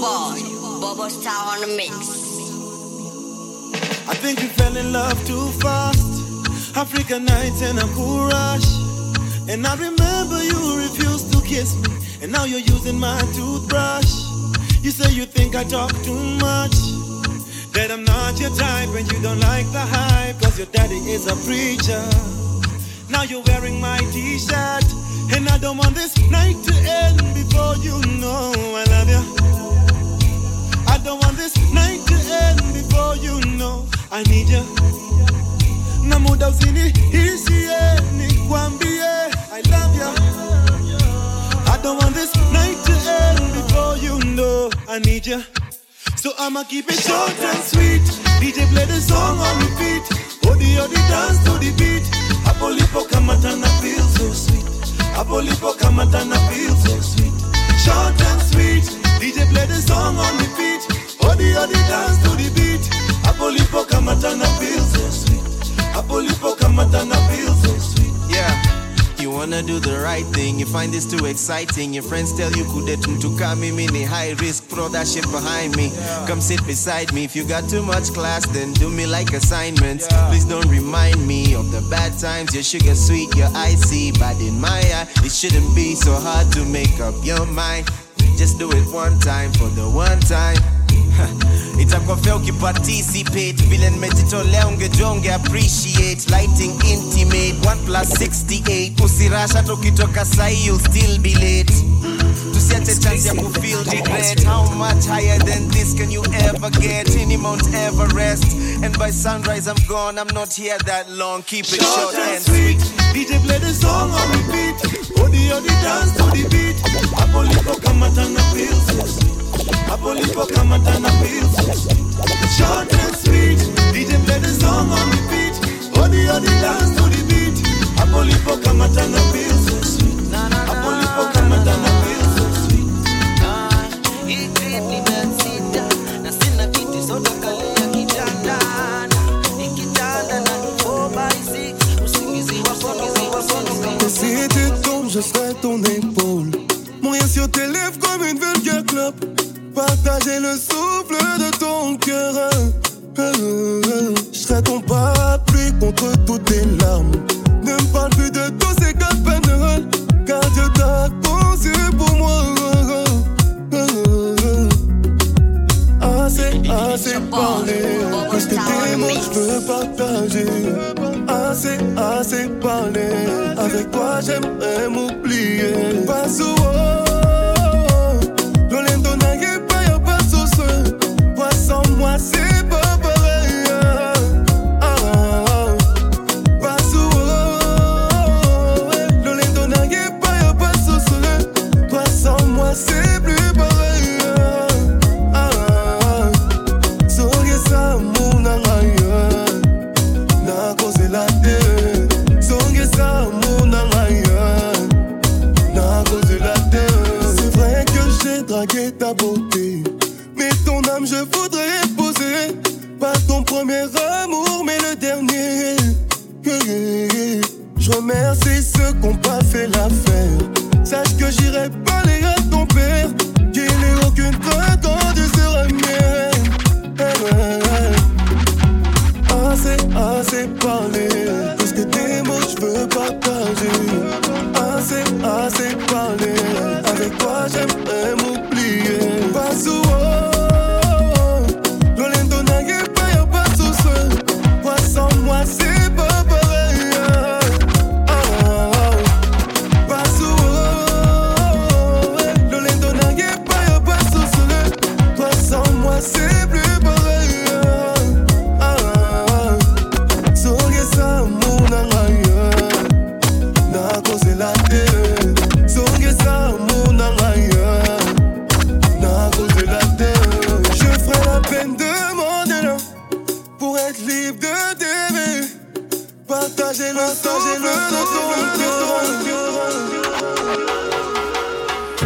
boy, Bobo Star on the mix. I think we fell in love too fast. African nights and a cool rush. And I remember you refused to kiss me. And now you're using my toothbrush. You say you think I talk too much. That I'm not your type and you don't like the hype. Cause your daddy is a preacher. Now you're wearing my t shirt. And I don't want this night to end before you know I love you. I don't want this night to end before you know I need you. Na muda usiniishie nikwambie I love you. I don't want this night to end before you know I need you. So I'ma keep it short and sweet. DJ play the song on repeat. Odi odi dance to the beat. Apolipo kamatana feel so sweet. Apolipo kamatana feel so sweet. Short and sweet. DJ play the song on repeat. Odi odi dance to the beat. Kamatana feel so sweet. Kamatana feel so sweet. Yeah. You wanna do the right thing, you find this too exciting. Your friends tell you to come mini high risk, throw that shit behind me. Come sit beside me. If you got too much class, then do me like assignments. Please don't remind me of the bad times. Your sugar sweet, your icy, but in my eye, it shouldn't be so hard to make up your mind. Just do it one time for the one time. itakuwa fea ukiparticipate. Vile nimejitolea ungejua unge appreciate. Lighting intimate 1 plus 68 usirash hata ukitoka sahi you'll still be late. Tusiache chance ya kufeel regret. How much higher than this can you ever get? Any mount everest. And by sunrise i'm gone. I'm not here that long. Keep it Short short and and sweet. sweet. DJ play the song on repeat. Odi odi dance to the beat. Apolipo kamatana feel so sweet. Apolipo kamatana feel so sweet. Short and sweet. DJ play the song on repeat. Odi odi dance to the beat. Apolipo kamatana feel so sweet. Apolipo kamatana feel so sweet. na sina kiti sote kalia kitandana ikitanda na 4x6 usingizi wako Et si tu tombes, je serai ton épaule. Mon rien sur tes lèvres comme une vulgaire clope. Partager le souffle de ton cœur. Je serai ton parapluie contre toutes tes larmes. Ne me parle plus de tous ces peine, car Dieu t'a conçu pour moi. Assez, assez parlé. Parce que tes mots, je veux partager. Assez, assez parlé. Avec toi, j'aimerais m'oublier. Pas souvent. Partager le le de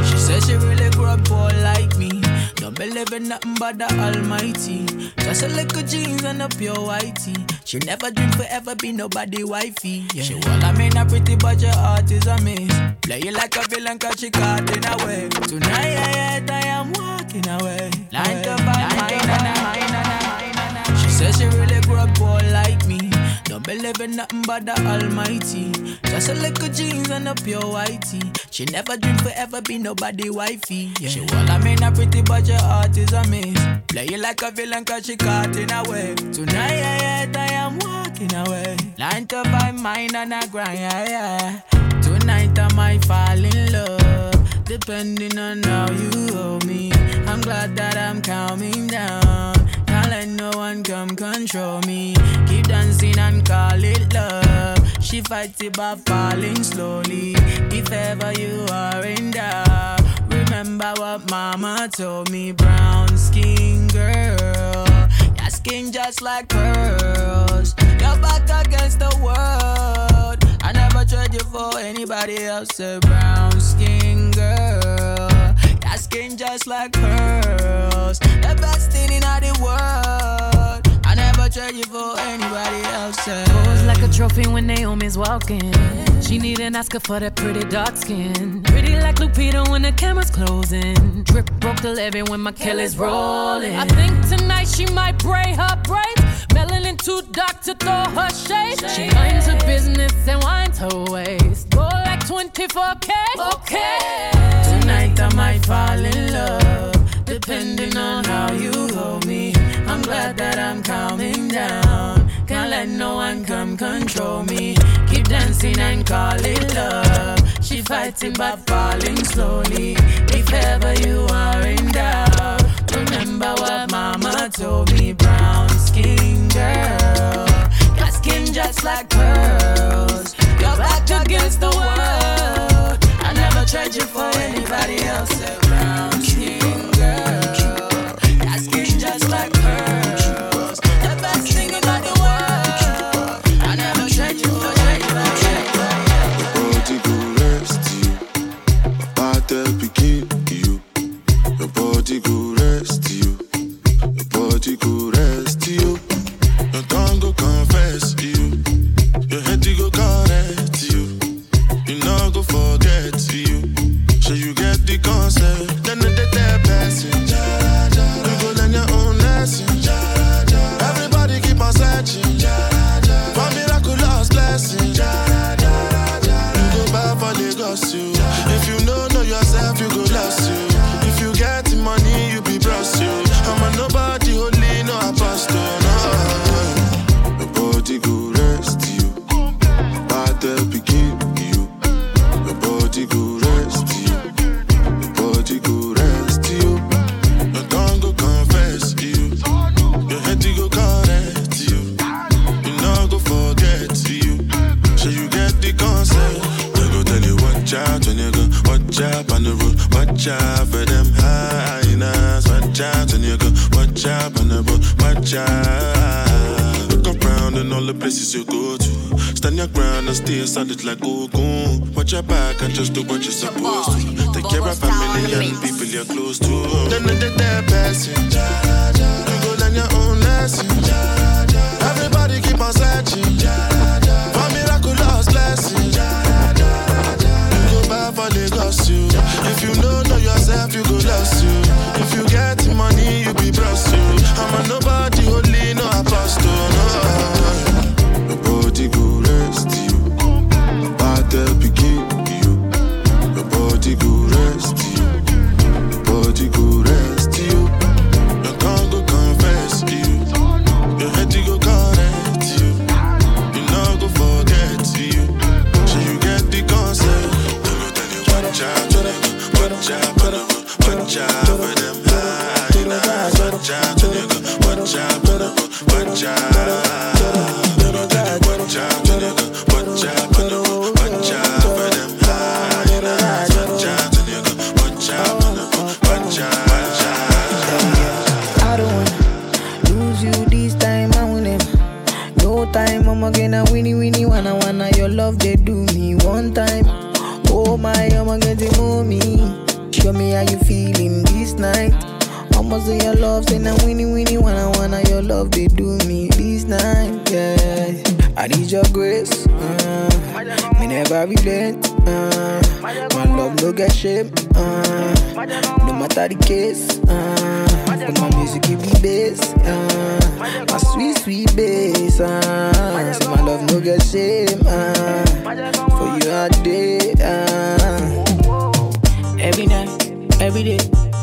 She said she really grew up poor like me. Don't believe in nothing but the Almighty. Just a little jeans and a pure whitey. She never dream forever be nobody wifey. Yeah. She well, I mean a pretty but your heart is a miss. Play you like a villain cause she caught in a way. Tonight I, I am walking away. Nine to five, nine. She says she really grew up poor like me. Don't believe in nothing but the Almighty. Just a little jeans and a pure whitey. She never dream forever be nobody wifey. Yeah. She well, I mean a pretty but your heart is a miss. Play you like a villain cause she caught in a way. Tonight I, I am walking away. Nine to five, mine and a grind, yeah, yeah. Tonight I might fall in love, depending on how you hold me. I'm glad that I'm calming down. Let no one come control me. Keep dancing and call it love. She fights it by falling slowly. If ever you are in doubt, remember what mama told me. Brown skin girl, your skin just like pearls. Your back against the world. I never trade you for anybody else. A brown skin girl. Your skin just like pearls. The best thing in the world. I never trade you for anybody else. Pose like a trophy when Naomi's walking. She need an Oscar for that pretty dark skin. Pretty like Lupita when the camera's closing. Drip broke the levee when my Kelly's rolling. I think tonight she might braid her braids. Melanin too dark to throw her shade. She minds her business and winds her waist. Go like 24K. Okay. Tonight I might fall in love, depending on how you hold me. I'm glad that I'm calming down. Can't let no one come control me. Keep dancing and call it love. She fighting but falling slowly. If ever you are in doubt, remember what mama told me. Brown skin girl, your skin just like pearls. Your back against the world. You for anybody else. A like Ogun. Watch your back and just do what you're supposed to. Take care of family and people you're close to. Love they do me this night, yeah. I need your grace, uh, me never relent, uh, my love no get shame, uh, no matter the case, uh, but my music give me bass, uh, my sweet sweet bass, uh, so my love no get shame, uh, for you all day, uh. Every night, every day,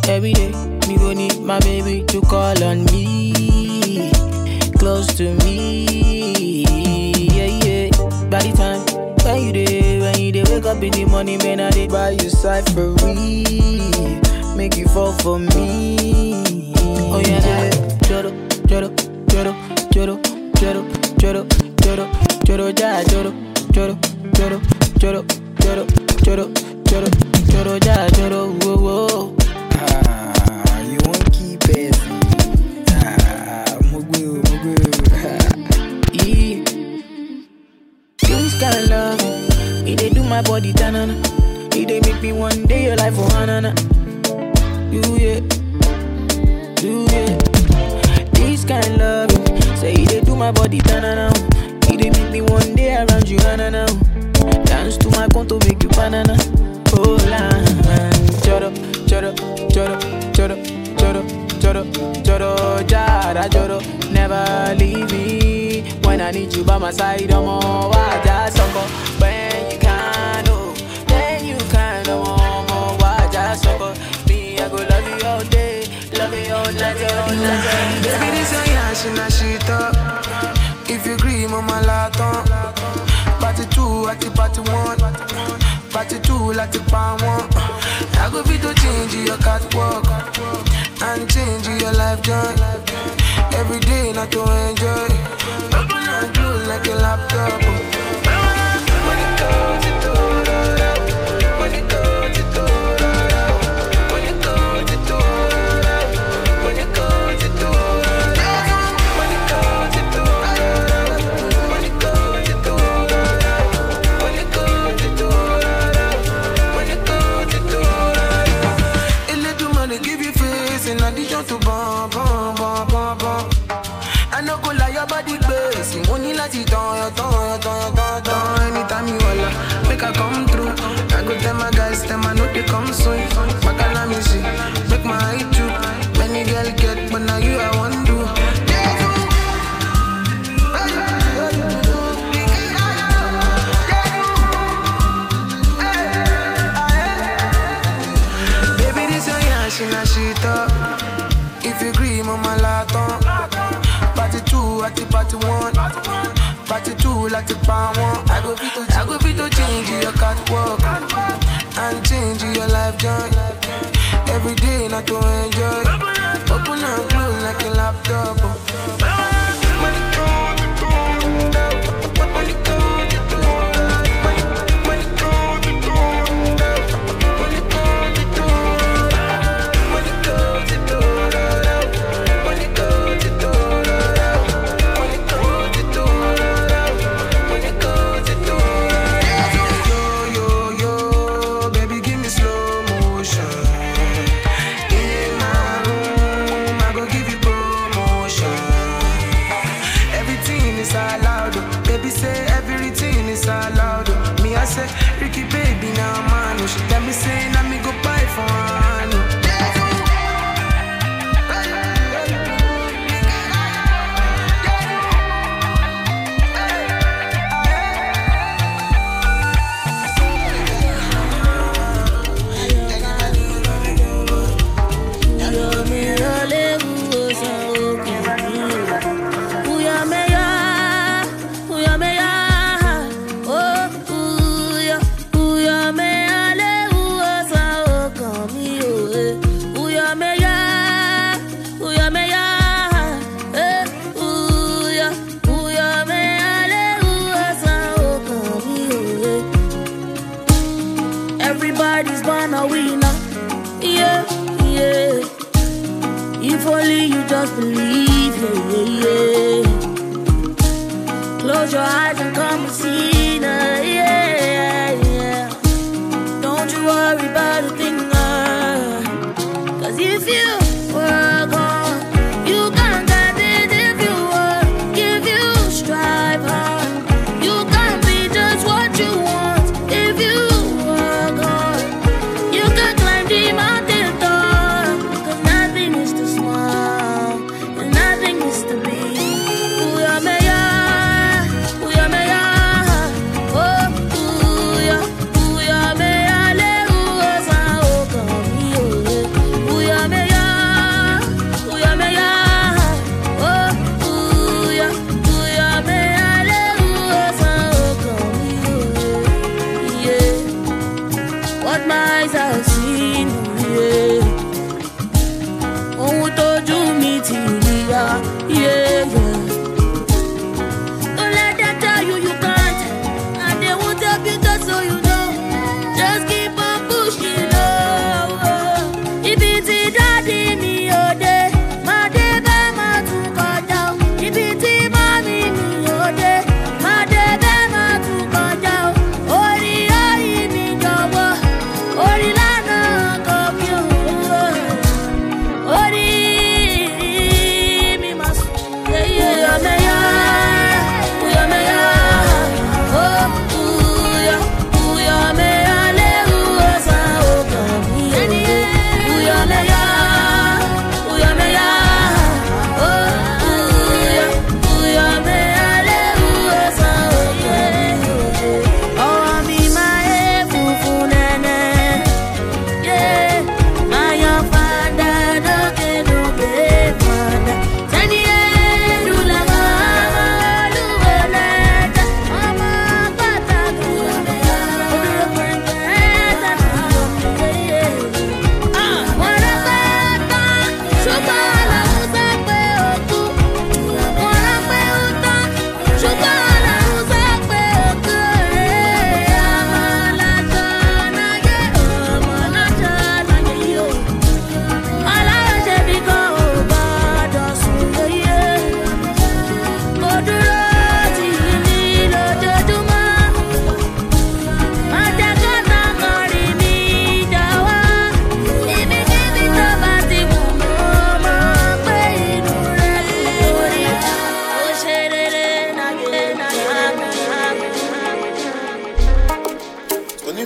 every day, me go need my baby to call on me, close to me, yeah yeah. By the time when you day, when you day, wake up in the morning, man, I did buy you cyphery, make you fall for me. Oh yeah, Joro, Joro, Joro, Joro, Joro, Joro, Joro, ja, Joro, Joro, Joro, Joro, Joro, Joro, Joro, Joro, You yeah, you yeah. This kind love, say they do my body tanana. It they make me one day around you hanana. Dance to my conto make you banana. Oh la, choro, choro, choro, choro, choro, choro, choro, jara, choro. Never leave me when I need you by my side. I'm all why just Baby, this your yash and a shit up. If you agree, mama laton. Party two, at the party one. Party two, like the palm one. I go be to change your catwalk and change your life joy. Every day, not to enjoy. Open and close like a laptop. you come soon. Back on music. tua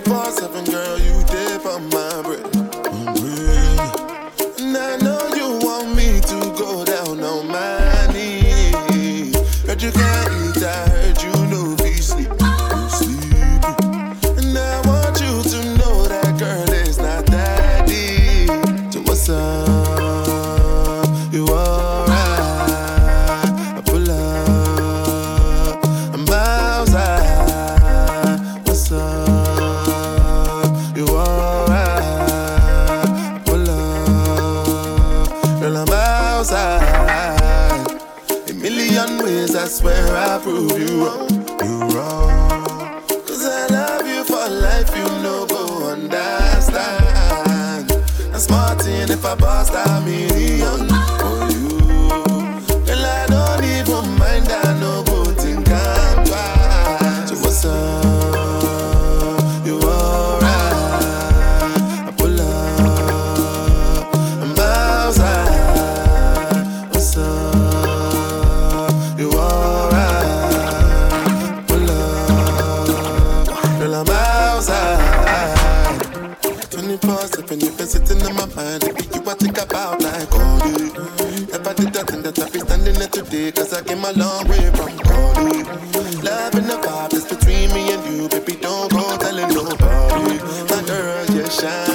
24 7, girl, you dip on my breath. cause I came a long way from home. Love in the vibe that's between me and you, baby, don't go telling nobody. My girl, you shine.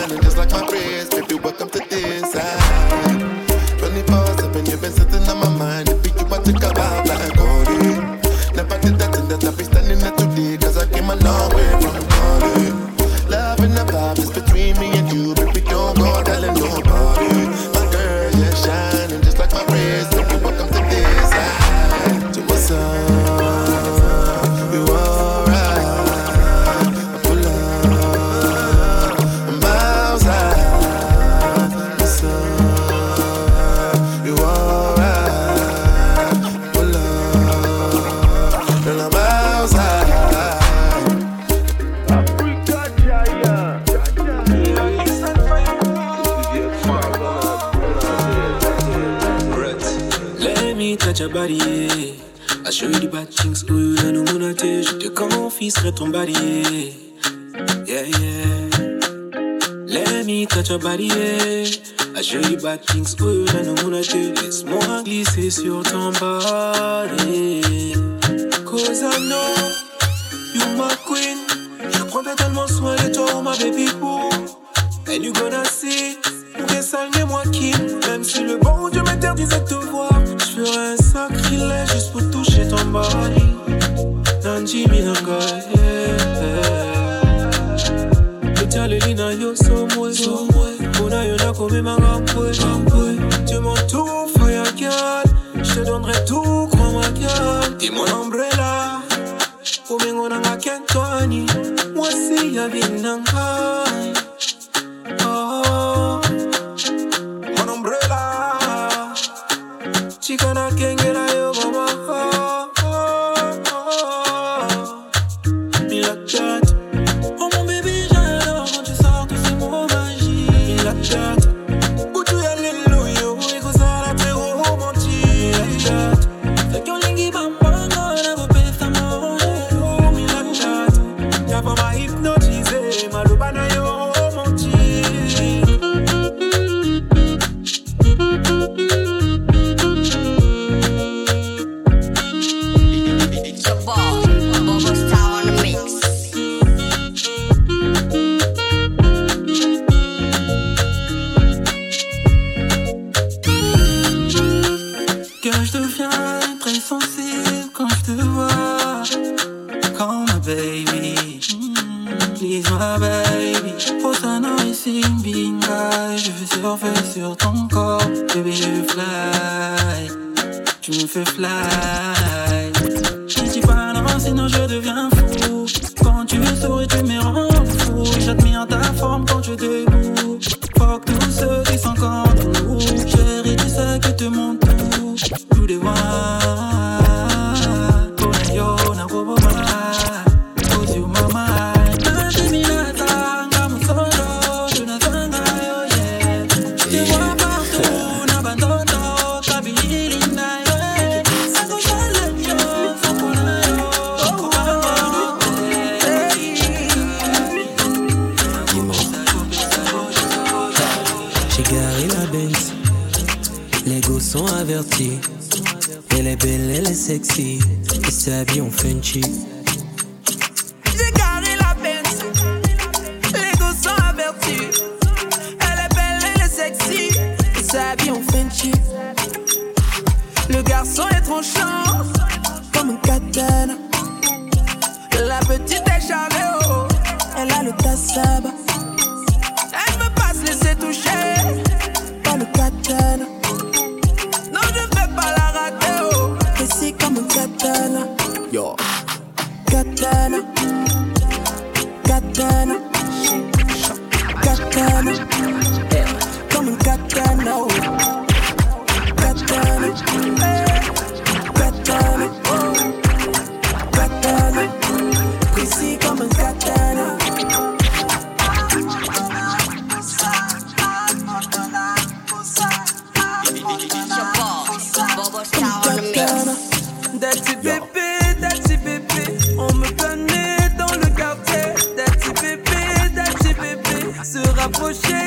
不行。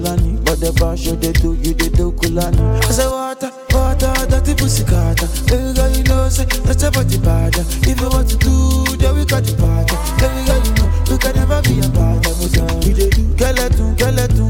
Fulani. But the bar show they do, you they do Kulani. I say water, water, that the pussy gata. Every girl you know say that's your body badger. If you want to do, then we got the party. Every girl you know we can never be a part we us. We they do, girl, do, girl, do.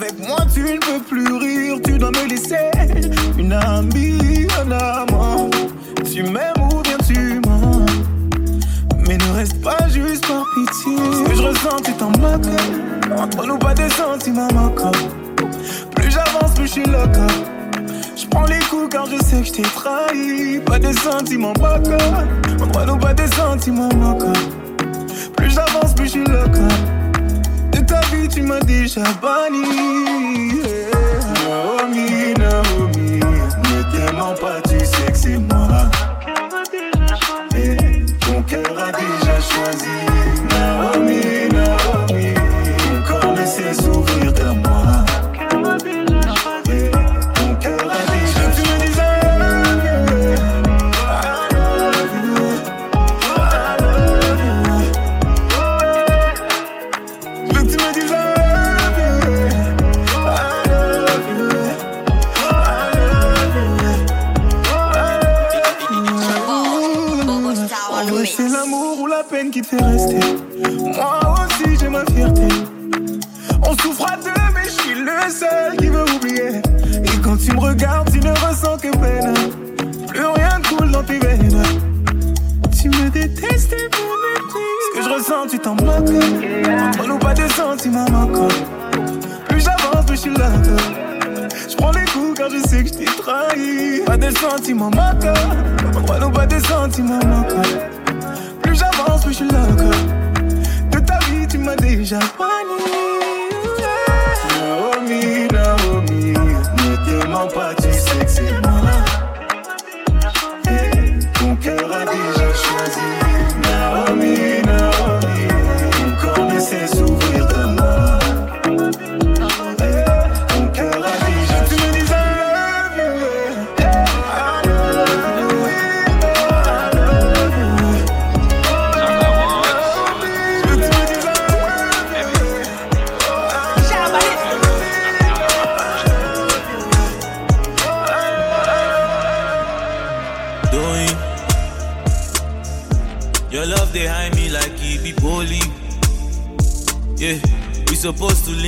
Avec moi, tu ne peux plus rire, tu dois me laisser une amie, un amant. Tu m'aimes ou bien tu mens. Mais ne reste pas juste par pitié. Ce que je ressens, tu t'en moques. Entre nous, pas des sentiments manquants. Plus j'avance, plus je suis loca. Je prends les coups car je sais que je t'ai trahi. Pas de sentiments manquants. Entre nous, pas des sentiments manquants. Plus j'avance, plus je suis loca. que tu m'as déjà banni Moi aussi j'ai ma fierté. On souffre à deux, mais je suis le seul qui veut oublier. Et quand tu me regardes, tu ne ressens que peine. Plus rien coule dans tes veines. Tu me détestes et me méprises. Ce que je ressens, tu t'en moques. Entre nous, pas de sentiments encore. Plus j'avance, plus je suis là. Je prends les coups car je sais que je t'ai trahi. Pas de sentiments moqueurs. Entre nous, pas de sentiments moqueurs. Suis là. De ta vie, tu m'as déjà banni.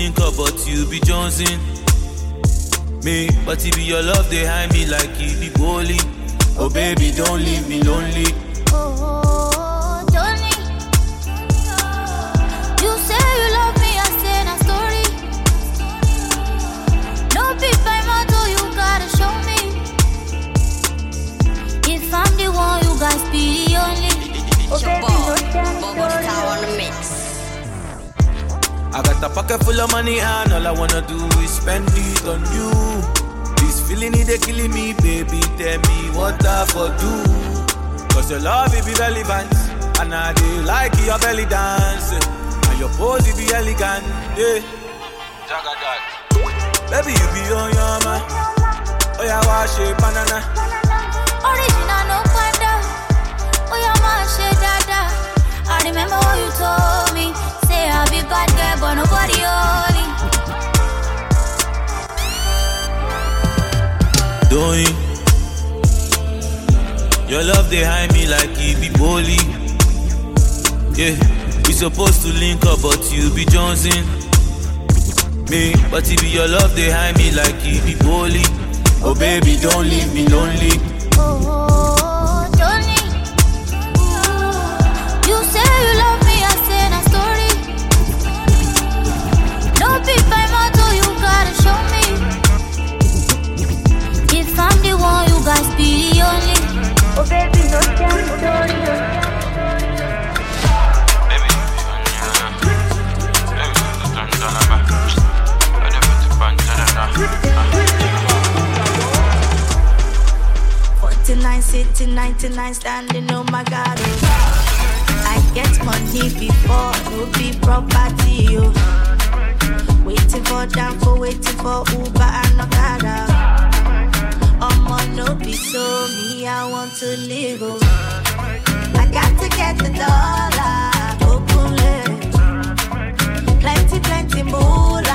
Up, but you be Johnson. Me, but it be your love they hide me like it be bully. Oh baby, don't leave me lonely. Pocket full of money and all I wanna do is spend it on you. This feeling it they killing me, baby. Tell me what I for do. Cause your love it be relevant. And I do like your belly dance. And your pose it be elegant. Yeah. That. Baby, you be on your man. Oh yeah, wash it, banana. Original no panda. Oh, yeah, my shit, dada. I remember what you told me. Say I be bad girl, but nobody only. doing. Your love they hide me like it be bully. Yeah, we supposed to link up, but you be Johnson. Me, but it be your love they hide me like it be bully. Oh baby, don't leave me lonely. Oh Forty-nine, city, ninety-nine, standing. Oh my God. I get money before no be property. Oh. Waiting for damn for waiting for Uber and Okada. No be so me. I want to live. Oh. I got to get the dollar. Okunle. Plenty, plenty moolah.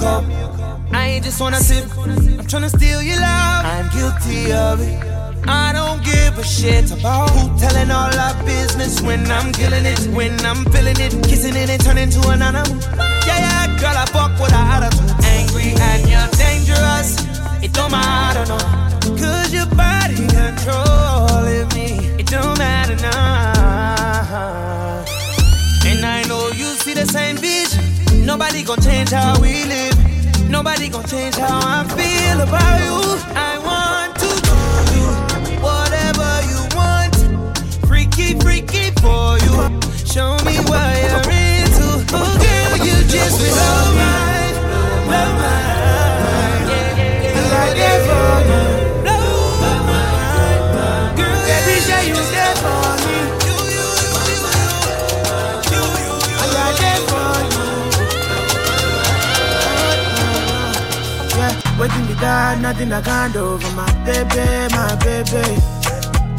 Cup. I ain't just wanna sip, I'm tryna steal your love. I'm guilty of it. I don't give a shit about who telling all our business when I'm killing it, when I'm feeling it, kissing it and turning to an animal. Yeah, yeah, girl, I fuck with a attitude. Angry and you're dangerous. It don't matter, no. Cause your body controlling me. It don't matter now. And I know you see the same vision. Nobody gon' change how we live. Nobody gon' change how I feel about you. I want to do you whatever you want. Freaky, freaky for you. Show me what you're into. Oh, girl, you just blow my, blow my. Waiting be nothing I can't do for my baby, my baby.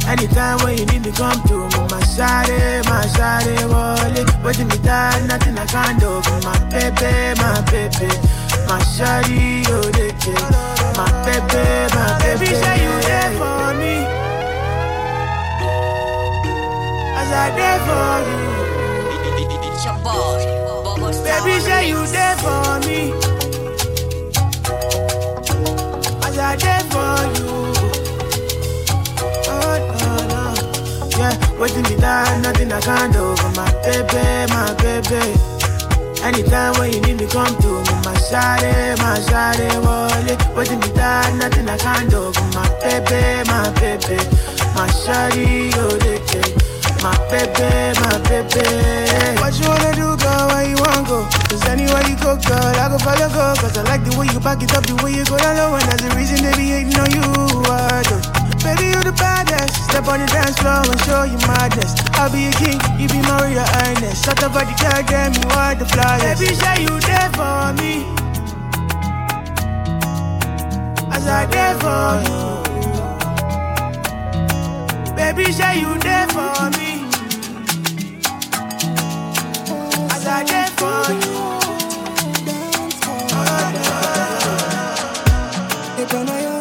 Anytime when you need me, come to me, my shawty, my shawty, wallet. Waiting be that, nothing I can't do for my baby, my baby. My shawty, oh, they care. My baby, my baby. Baby, say you there for me. As I there for you. It's your boy, Bobo Star. Baby, say you there for me. I there for you. Oh, no, no. Yeah, waiting me down, nothing I can't do for my baby, my baby. Anytime when you need me, come to me, my shawty, my shawty, wallet. Waiting me down, nothing I can't do for my baby, my baby. My shawty, oh, they care. My baby, my baby. What you wanna do, girl? Where you wanna go? Cause anywhere you go, girl, I go follow go. Cause I like the way you back it up, the way you go down low. And that's the reason they be hating on you. I do. Baby, you the baddest. Step on the dance floor and show you madness. I'll be a king, you be royal highness. Shut up, body, girl, damn, you are the flyest. Baby, say you there for me. As I there for you. Baby, say you there for me. I there for you. Et toi, Nayona, ça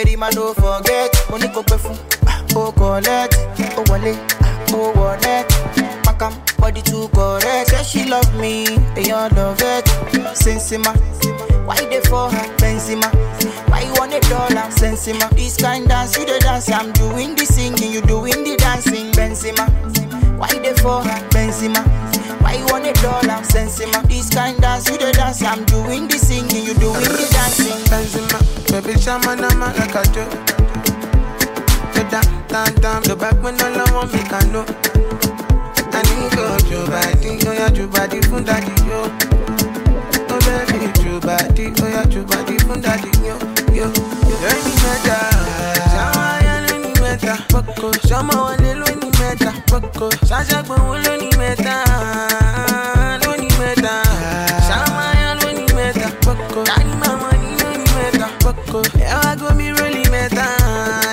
eri ma no forget. Mo ní kò gbé fún ah, collect, o wọlé, ah, o wọlé. Pakam body too correct. Say she love me, èèyàn love it. Sensima, why dey for her? Benzema, why you want a dollar? Sensima, this kind dance you dey dance, I'm doing the singing, you doing the dancing. Benzema, why dey for? Benzema, why you want a dollar? Sensima, this kind dance you dey dance, I'm doing the singing, you doing the dancing. Benzema, baby chama na ma like I do. The down, down, down, the back when all I want me can know. I need go your body, oh yeah, your body from daddy yo. Oh baby, your body, oh yeah, your body from daddy yo, yo. Any shama ya any shama wale lo ni sasha gbe wo lo ni meta, lo ni meta, shama ya lo ni meta, poko, daddy mama ni lo ni meta, poko, ewa go mi really meta,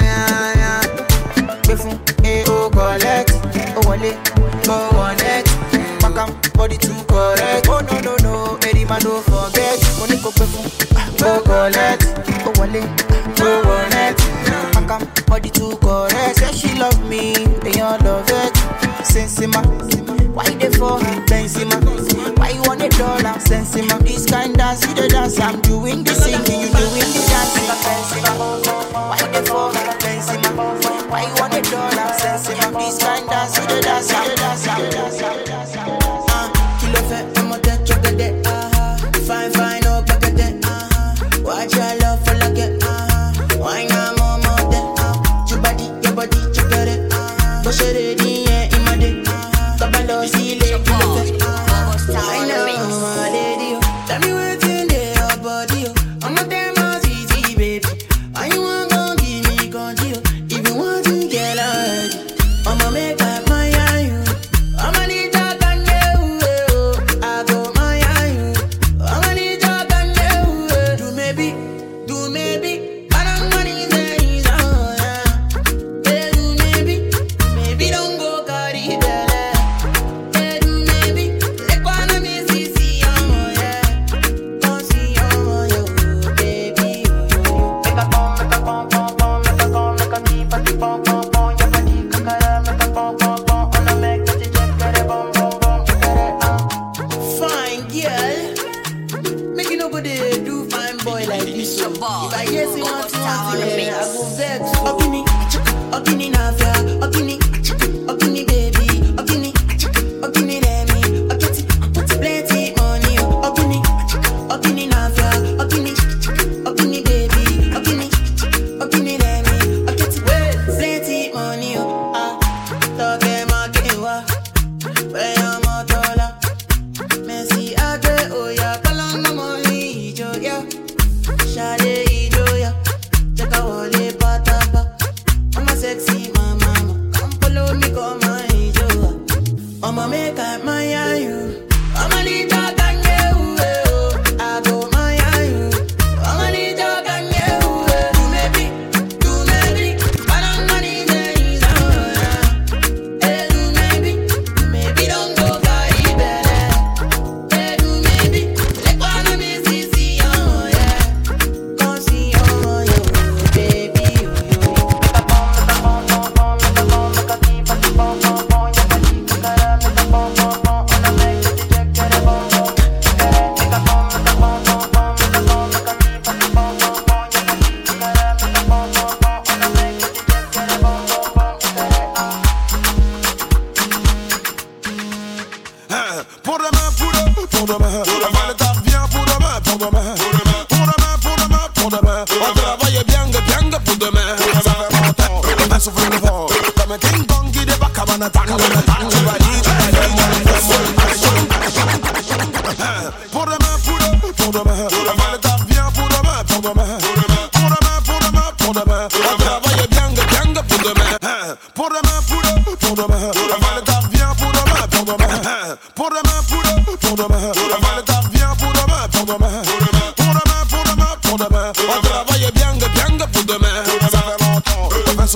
yeah, yeah. Gbé fún eh o collect, o wọlé, o wọlé. Pakam body too correct. Oh no no no, eri ma no forget. Mo ní kò gbé fún ah, o collect, o wọlé, o wọlé. Pakam body too correct. Say she love me, èèyàn love. Sensima, why dey for? Benzema, why you want a dollar? Sensima, this kind dance you dey dance, I'm doing the singing, you doing the dancing. Benzema, why dey for? Benzema, why you want a dollar?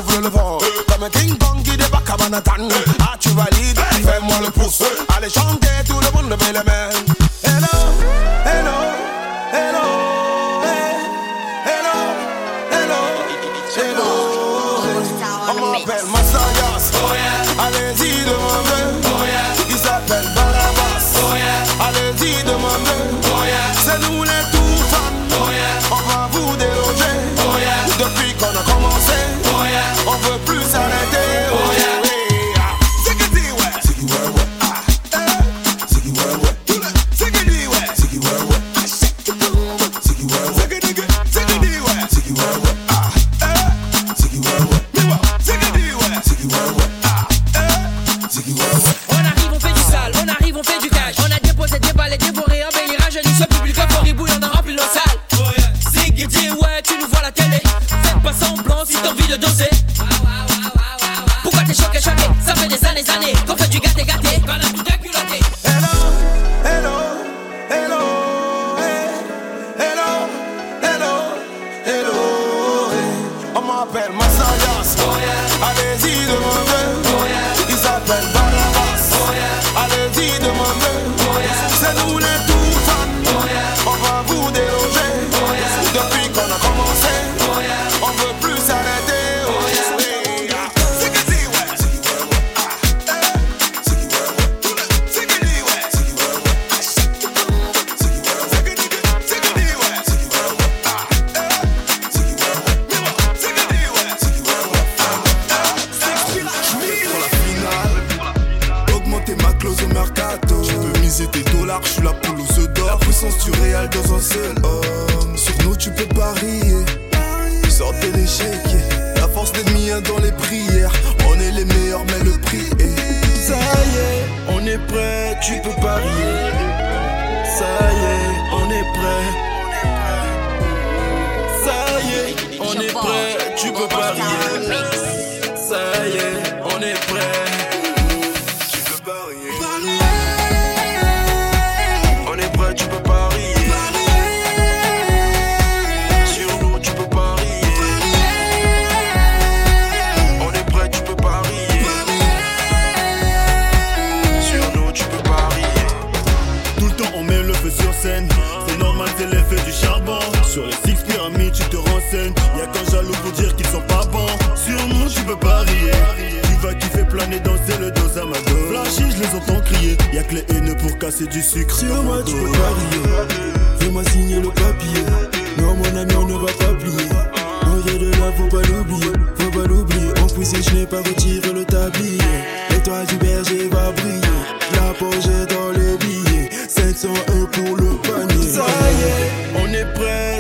prend le vent Comme un ting-tong qui débarque à Manhattan. Ah tu valides, fais-moi le pouce Allez chanter, tout le monde levez eh, les mains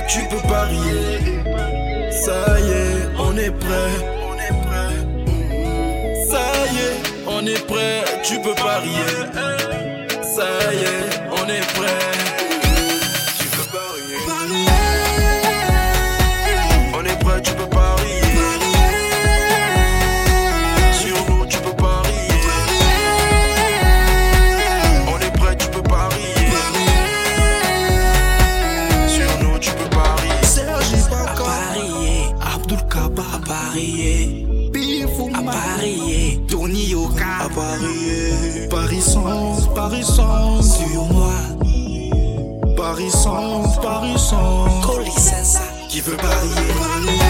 tu peux parier. Ça y est, on est prêt. Ça y est, on est prêt, tu peux parier. Ça y est, on est prêt. qui veut parier.